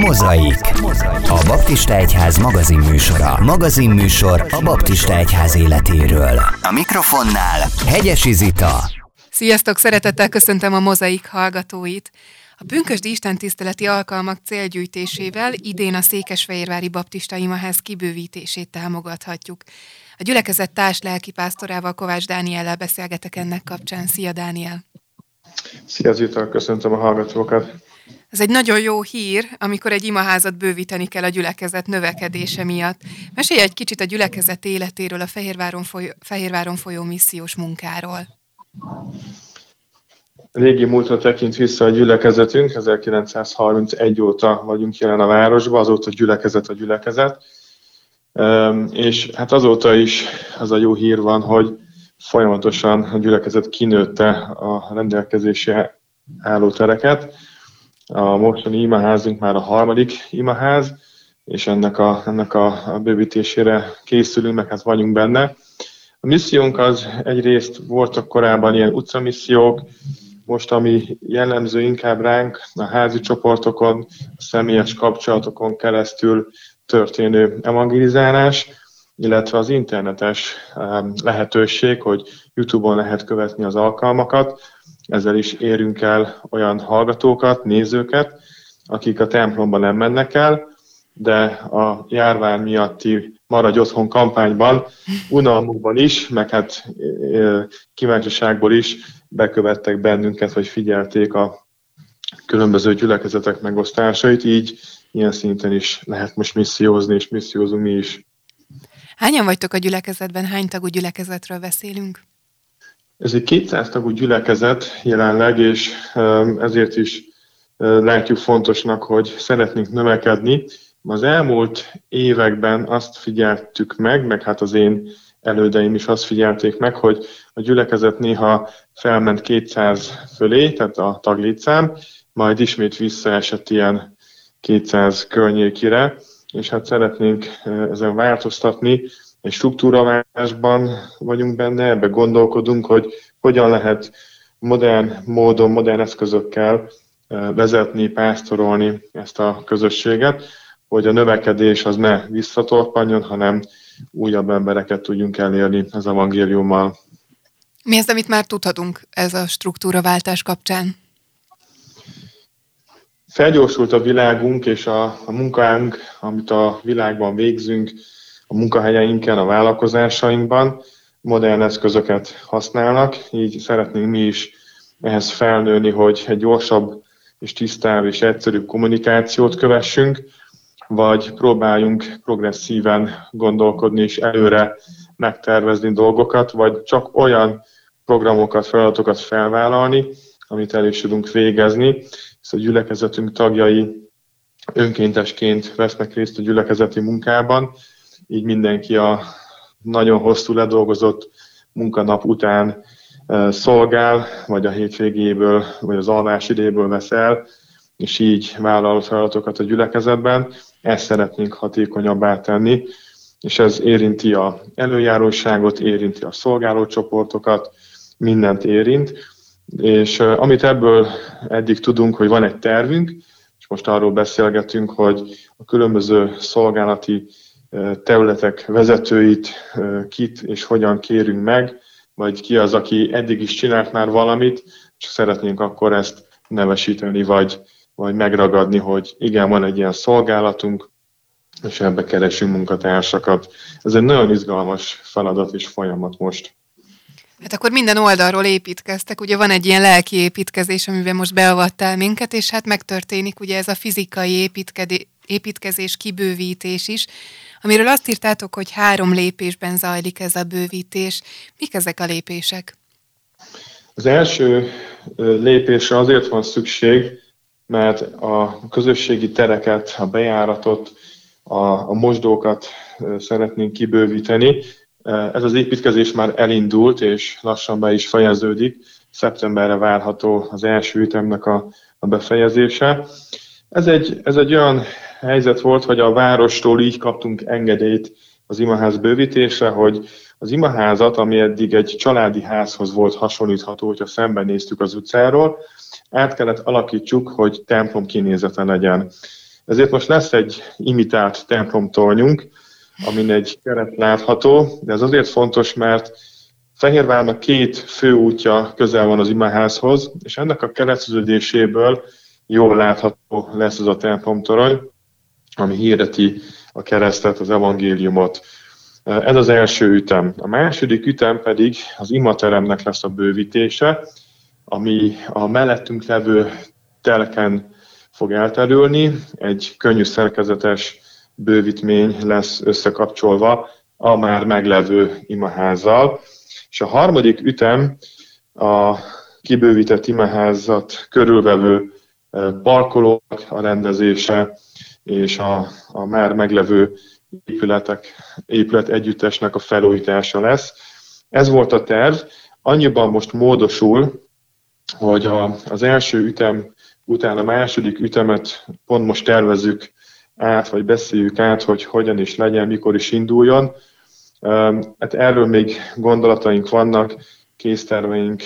Mozaik. A Baptista Egyház magazinműsora. Magazinműsor a Baptista Egyház életéről. A mikrofonnál Hegyesi Zita. Sziasztok, szeretettel köszöntöm a Mozaik hallgatóit. A Pünkösdi Isten tiszteleti alkalmak célgyűjtésével idén a Székesfehérvári Baptista Imaház kibővítését támogathatjuk. A gyülekezet társ lelkipásztorával Kovács Dániellel beszélgetek ennek kapcsán. Szia Dániel! Szia Zita, köszöntöm a hallgatókat! Ez egy nagyon jó hír, amikor egy imaházat bővíteni kell a gyülekezet növekedése miatt. Mesélj egy kicsit a gyülekezet életéről, a Fehérváron folyó, Fehérváron folyó missziós munkáról. Régi múltra tekint vissza a gyülekezetünk, 1931 óta vagyunk jelen a városban, azóta gyülekezet a gyülekezet. És hát azóta is az a jó hír van, hogy folyamatosan a gyülekezet kinőtte a rendelkezésre álló tereket a mostani imaházunk már a harmadik imaház, és ennek a, ennek a, bővítésére készülünk, meg hát vagyunk benne. A missziónk az egyrészt voltak korábban ilyen utcamissziók, most ami jellemző inkább ránk a házi csoportokon, a személyes kapcsolatokon keresztül történő evangelizálás, illetve az internetes lehetőség, hogy YouTube-on lehet követni az alkalmakat, ezzel is érünk el olyan hallgatókat, nézőket, akik a templomban nem mennek el, de a járvány miatti maradj otthon kampányban, unalmukban is, meg hát kíváncsiságból is bekövettek bennünket, vagy figyelték a különböző gyülekezetek megosztásait, így ilyen szinten is lehet most missziózni, és missziózunk mi is. Hányan vagytok a gyülekezetben? Hány tagú gyülekezetről beszélünk? Ez egy 200 tagú gyülekezet jelenleg, és ezért is látjuk fontosnak, hogy szeretnénk növekedni. Az elmúlt években azt figyeltük meg, meg hát az én elődeim is azt figyelték meg, hogy a gyülekezet néha felment 200 fölé, tehát a taglétszám, majd ismét visszaesett ilyen 200 környékire, és hát szeretnénk ezen változtatni, egy struktúraválásban vagyunk benne, ebbe gondolkodunk, hogy hogyan lehet modern módon, modern eszközökkel vezetni, pásztorolni ezt a közösséget, hogy a növekedés az ne visszatorpanjon, hanem újabb embereket tudjunk elérni az evangéliummal. Mi az, amit már tudhatunk ez a struktúraváltás kapcsán? Felgyorsult a világunk és a, a munkánk, amit a világban végzünk, a munkahelyeinken, a vállalkozásainkban modern eszközöket használnak, így szeretnénk mi is ehhez felnőni, hogy egy gyorsabb és tisztább és egyszerűbb kommunikációt kövessünk, vagy próbáljunk progresszíven gondolkodni és előre megtervezni dolgokat, vagy csak olyan programokat, feladatokat felvállalni, amit el is tudunk végezni, hisz a gyülekezetünk tagjai önkéntesként vesznek részt a gyülekezeti munkában, így mindenki a nagyon hosszú ledolgozott munkanap után szolgál, vagy a hétvégéből, vagy az alvás idéből vesz el, és így vállal feladatokat a gyülekezetben. Ezt szeretnénk hatékonyabbá tenni, és ez érinti a előjáróságot, érinti a szolgálócsoportokat, mindent érint. És amit ebből eddig tudunk, hogy van egy tervünk, és most arról beszélgetünk, hogy a különböző szolgálati területek vezetőit kit és hogyan kérünk meg, vagy ki az, aki eddig is csinált már valamit, és szeretnénk akkor ezt nevesíteni, vagy, vagy megragadni, hogy igen, van egy ilyen szolgálatunk, és ebbe keresünk munkatársakat. Ez egy nagyon izgalmas feladat és folyamat most. Hát akkor minden oldalról építkeztek, ugye van egy ilyen lelki építkezés, amiben most beavattál minket, és hát megtörténik ugye ez a fizikai építkezés, kibővítés is, amiről azt írtátok, hogy három lépésben zajlik ez a bővítés. Mik ezek a lépések? Az első lépésre azért van szükség, mert a közösségi tereket, a bejáratot, a, a mosdókat szeretnénk kibővíteni. Ez az építkezés már elindult, és lassan be is fejeződik. Szeptemberre várható az első ütemnek a, a befejezése. Ez egy, ez egy olyan helyzet volt, hogy a várostól így kaptunk engedélyt az imaház bővítésre, hogy az imaházat, ami eddig egy családi házhoz volt hasonlítható, hogyha szembenéztük az utcáról, át kellett alakítsuk, hogy templom kinézete legyen. Ezért most lesz egy imitált templomtornyunk, amin egy keret látható, de ez azért fontos, mert Fehérvárnak két főútja közel van az imaházhoz, és ennek a kereszteződéséből jól látható lesz az a templomtorony, ami hirdeti a keresztet, az evangéliumot. Ez az első ütem. A második ütem pedig az imateremnek lesz a bővítése, ami a mellettünk levő telken fog elterülni. Egy könnyű szerkezetes bővítmény lesz összekapcsolva a már meglevő imaházzal. És a harmadik ütem a kibővített imaházat körülvevő parkolók a rendezése és a, a már meglevő épületek, épület együttesnek a felújítása lesz. Ez volt a terv. Annyiban most módosul, hogy a, az első ütem után a második ütemet pont most tervezzük át, vagy beszéljük át, hogy hogyan is legyen, mikor is induljon. Hát erről még gondolataink vannak, készterveink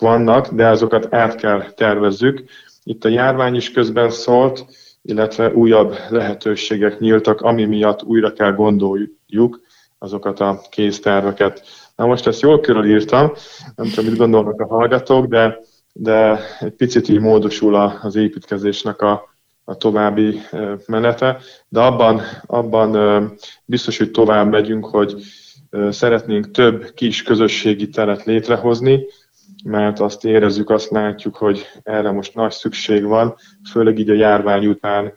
vannak, de azokat át kell tervezzük. Itt a járvány is közben szólt, illetve újabb lehetőségek nyíltak, ami miatt újra kell gondoljuk azokat a készterveket. Na most ezt jól körülírtam, nem tudom, mit gondolnak a hallgatók, de, de egy picit így módosul az építkezésnek a, a további menete, de abban, abban biztos, hogy tovább megyünk, hogy szeretnénk több kis közösségi teret létrehozni, mert azt érezzük, azt látjuk, hogy erre most nagy szükség van, főleg így a járvány után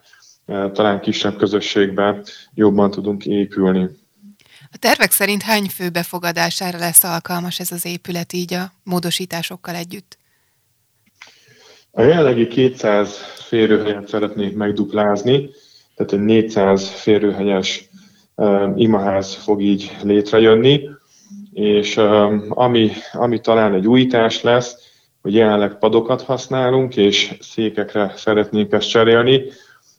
talán kisebb közösségben jobban tudunk épülni. A tervek szerint hány fő befogadására lesz alkalmas ez az épület így a módosításokkal együtt? A jelenlegi 200 férőhelyet szeretnék megduplázni, tehát egy 400 férőhelyes imaház fog így létrejönni, és ami, ami talán egy újítás lesz, hogy jelenleg padokat használunk, és székekre szeretnénk ezt cserélni,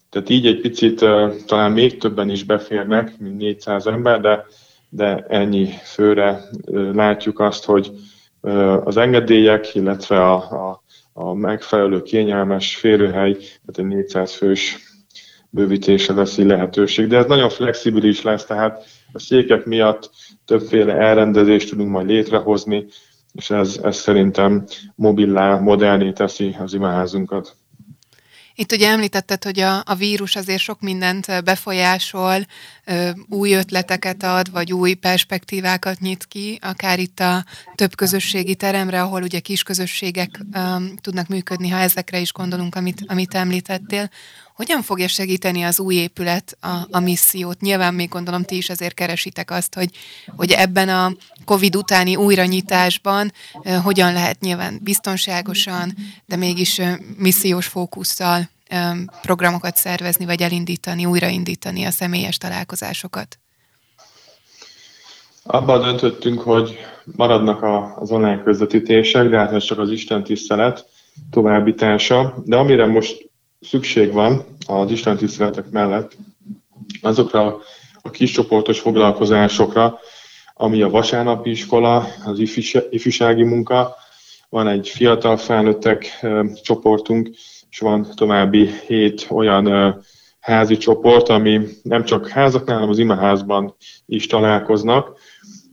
tehát így egy picit talán még többen is beférnek, mint 400 ember, de, de ennyi főre látjuk azt, hogy az engedélyek, illetve a, a, a megfelelő kényelmes férőhely, tehát egy 400 fős bővítése lesz lehetőség. De ez nagyon flexibilis lesz, tehát a székek miatt többféle elrendezést tudunk majd létrehozni, és ez, ez szerintem mobillá, moderné teszi az imaházunkat. Itt ugye említetted, hogy a, a vírus azért sok mindent befolyásol, új ötleteket ad, vagy új perspektívákat nyit ki, akár itt a több közösségi teremre, ahol ugye kis közösségek um, tudnak működni, ha ezekre is gondolunk, amit, amit említettél. Hogyan fogja segíteni az új épület a, a missziót? Nyilván még gondolom ti is azért keresitek azt, hogy, hogy ebben a COVID utáni újranyitásban uh, hogyan lehet nyilván biztonságosan, de mégis uh, missziós fókusszal um, programokat szervezni, vagy elindítani, újraindítani a személyes találkozásokat. Abban döntöttünk, hogy maradnak az online közvetítések, de hát ez csak az Isten tisztelet továbbítása. De amire most szükség van az Isten tiszteletek mellett, azokra a kis csoportos foglalkozásokra, ami a vasárnapi iskola, az ifjúsági munka, van egy fiatal felnőttek csoportunk, és van további hét olyan házi csoport, ami nem csak házaknál, hanem az imaházban is találkoznak,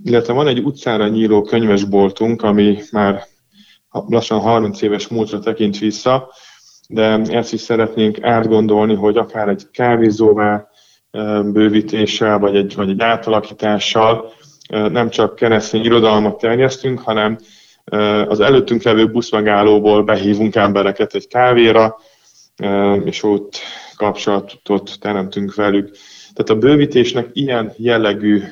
illetve van egy utcára nyíló könyvesboltunk, ami már lassan 30 éves múltra tekint vissza, de ezt is szeretnénk átgondolni, hogy akár egy kávézóvá bővítéssel, vagy egy, vagy egy átalakítással nem csak keresztény irodalmat terjesztünk, hanem az előttünk levő buszmegállóból behívunk embereket egy kávéra, és ott kapcsolatot teremtünk velük. Tehát a bővítésnek ilyen jellegű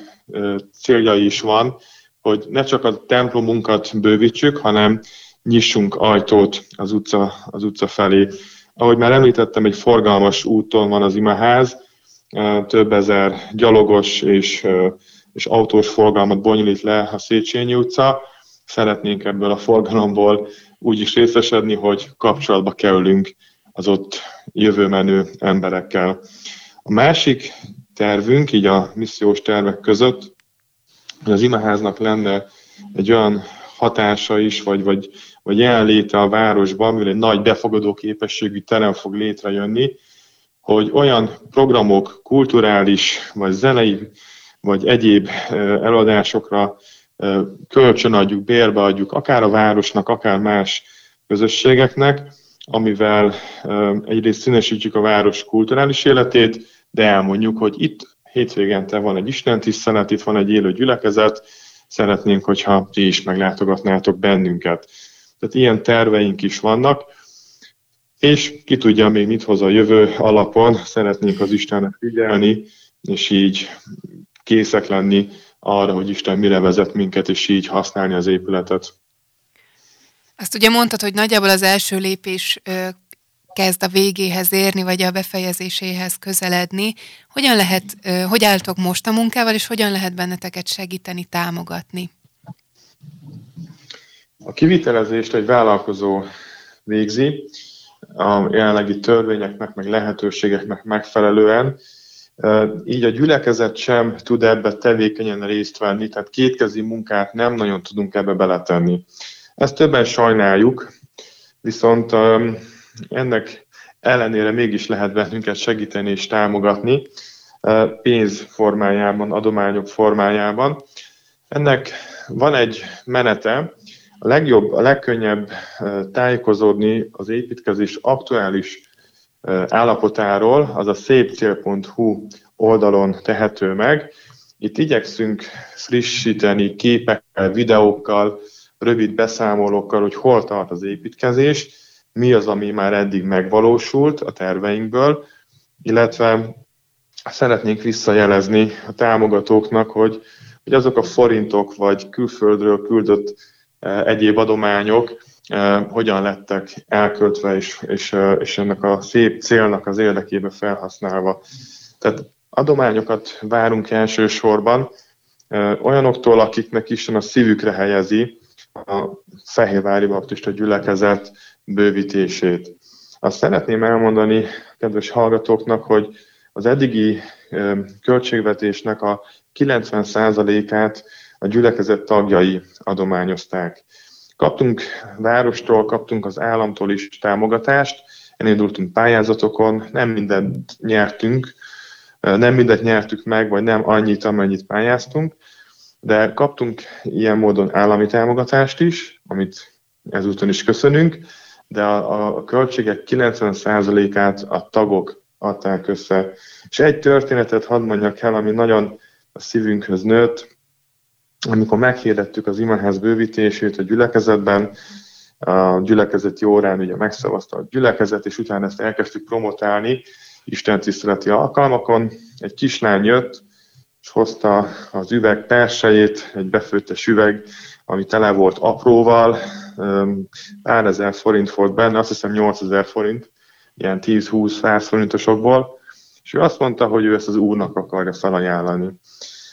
célja is van, hogy ne csak a templomunkat bővítsük, hanem nyissunk ajtót az utca, az utca felé. Ahogy már említettem, egy forgalmas úton van az imaház, több ezer gyalogos és, és autós forgalmat bonyolít le a Széchenyi utca. Szeretnénk ebből a forgalomból úgy is részesedni, hogy kapcsolatba kerülünk az ott jövőmenő emberekkel. A másik tervünk, így a missziós tervek között, hogy az imaháznak lenne egy olyan hatása is, vagy, vagy, vagy jelenléte a városban, mivel egy nagy befogadó képességű terem fog létrejönni, hogy olyan programok, kulturális, vagy zenei, vagy egyéb előadásokra kölcsönadjuk, bérbeadjuk, akár a városnak, akár más közösségeknek, amivel egyrészt színesítjük a város kulturális életét, de elmondjuk, hogy itt hétvégente van egy istentisztelet, itt van egy élő gyülekezet, szeretnénk, hogyha ti is meglátogatnátok bennünket. Tehát ilyen terveink is vannak, és ki tudja még mit hoz a jövő alapon, szeretnénk az Istennek figyelni, és így készek lenni arra, hogy Isten mire vezet minket, és így használni az épületet. Azt ugye mondtad, hogy nagyjából az első lépés kezd a végéhez érni, vagy a befejezéséhez közeledni. Hogyan lehet, hogy álltok most a munkával, és hogyan lehet benneteket segíteni, támogatni? A kivitelezést egy vállalkozó végzi, a jelenlegi törvényeknek, meg lehetőségeknek megfelelően. Így a gyülekezet sem tud ebbe tevékenyen részt venni, tehát kétkezi munkát nem nagyon tudunk ebbe beletenni. Ezt többen sajnáljuk, viszont ennek ellenére mégis lehet bennünket segíteni és támogatni pénz formájában, adományok formájában. Ennek van egy menete, a legjobb, a legkönnyebb tájékozódni az építkezés aktuális állapotáról, az a szépcél.hu oldalon tehető meg. Itt igyekszünk frissíteni képekkel, videókkal, rövid beszámolókkal, hogy hol tart az építkezés, mi az, ami már eddig megvalósult a terveinkből, illetve szeretnénk visszajelezni a támogatóknak, hogy, hogy azok a forintok vagy külföldről küldött egyéb adományok e, hogyan lettek elköltve és, és, e, és ennek a szép célnak az érdekében felhasználva. Tehát adományokat várunk elsősorban olyanoktól, akiknek Isten a szívükre helyezi a Fehérvári Baptista gyülekezet bővítését. Azt szeretném elmondani kedves hallgatóknak, hogy az eddigi költségvetésnek a 90%-át a gyülekezet tagjai adományozták. Kaptunk várostól, kaptunk az államtól is támogatást, elindultunk pályázatokon, nem mindent nyertünk, nem mindet nyertük meg, vagy nem annyit, amennyit pályáztunk, de kaptunk ilyen módon állami támogatást is, amit ezúton is köszönünk, de a, a költségek 90%-át a tagok adták össze. És egy történetet hadd mondjak el, ami nagyon a szívünkhöz nőtt, amikor meghirdettük az imaház bővítését a gyülekezetben, a gyülekezeti órán ugye megszavazta a gyülekezet, és utána ezt elkezdtük promotálni Isten tiszteleti alkalmakon. Egy kislány jött, és hozta az üveg persejét, egy befőttes üveg, ami tele volt apróval, pár ezer forint volt benne, azt hiszem 8000 forint, ilyen 10-20-100 forintosokból, és ő azt mondta, hogy ő ezt az úrnak akarja felajánlani.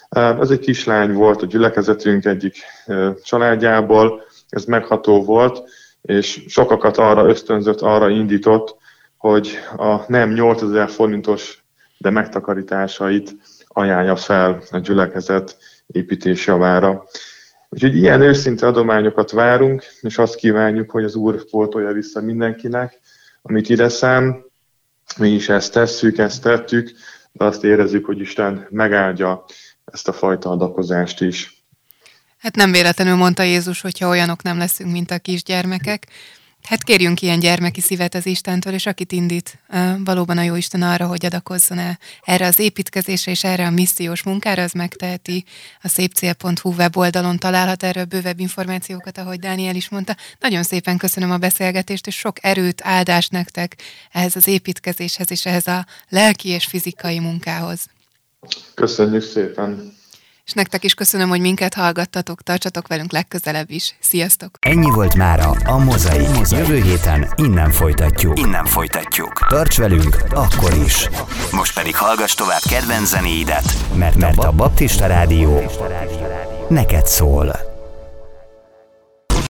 Ez egy kislány volt a gyülekezetünk egyik családjából, ez megható volt, és sokakat arra ösztönzött, arra indított, hogy a nem 8000 forintos, de megtakarításait ajánlja fel a gyülekezet építés javára. Úgyhogy ilyen őszinte adományokat várunk, és azt kívánjuk, hogy az Úr pótolja vissza mindenkinek, amit ide szám. Mi is ezt tesszük, ezt tettük, de azt érezzük, hogy Isten megáldja ezt a fajta adakozást is. Hát nem véletlenül mondta Jézus, hogyha olyanok nem leszünk, mint a kisgyermekek, Hát kérjünk ilyen gyermeki szívet az Istentől, és akit indít valóban a jó Isten arra, hogy adakozzon el erre az építkezésre és erre a missziós munkára, az megteheti. A szépcél.hu weboldalon találhat erről bővebb információkat, ahogy Dániel is mondta. Nagyon szépen köszönöm a beszélgetést, és sok erőt, áldást nektek ehhez az építkezéshez és ehhez a lelki és fizikai munkához. Köszönjük szépen! és nektek is köszönöm, hogy minket hallgattatok, tartsatok velünk legközelebb is. Sziasztok! Ennyi volt mára a Mozai. Jövő héten innen folytatjuk. Innen folytatjuk. Tarts velünk akkor is. Most pedig hallgass tovább kedvenc zenéidet, mert, mert a Baptista Rádió neked szól.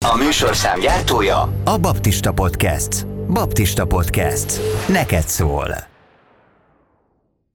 A műsorszám gyártója a Baptista Podcast. Baptista Podcast. Neked szól.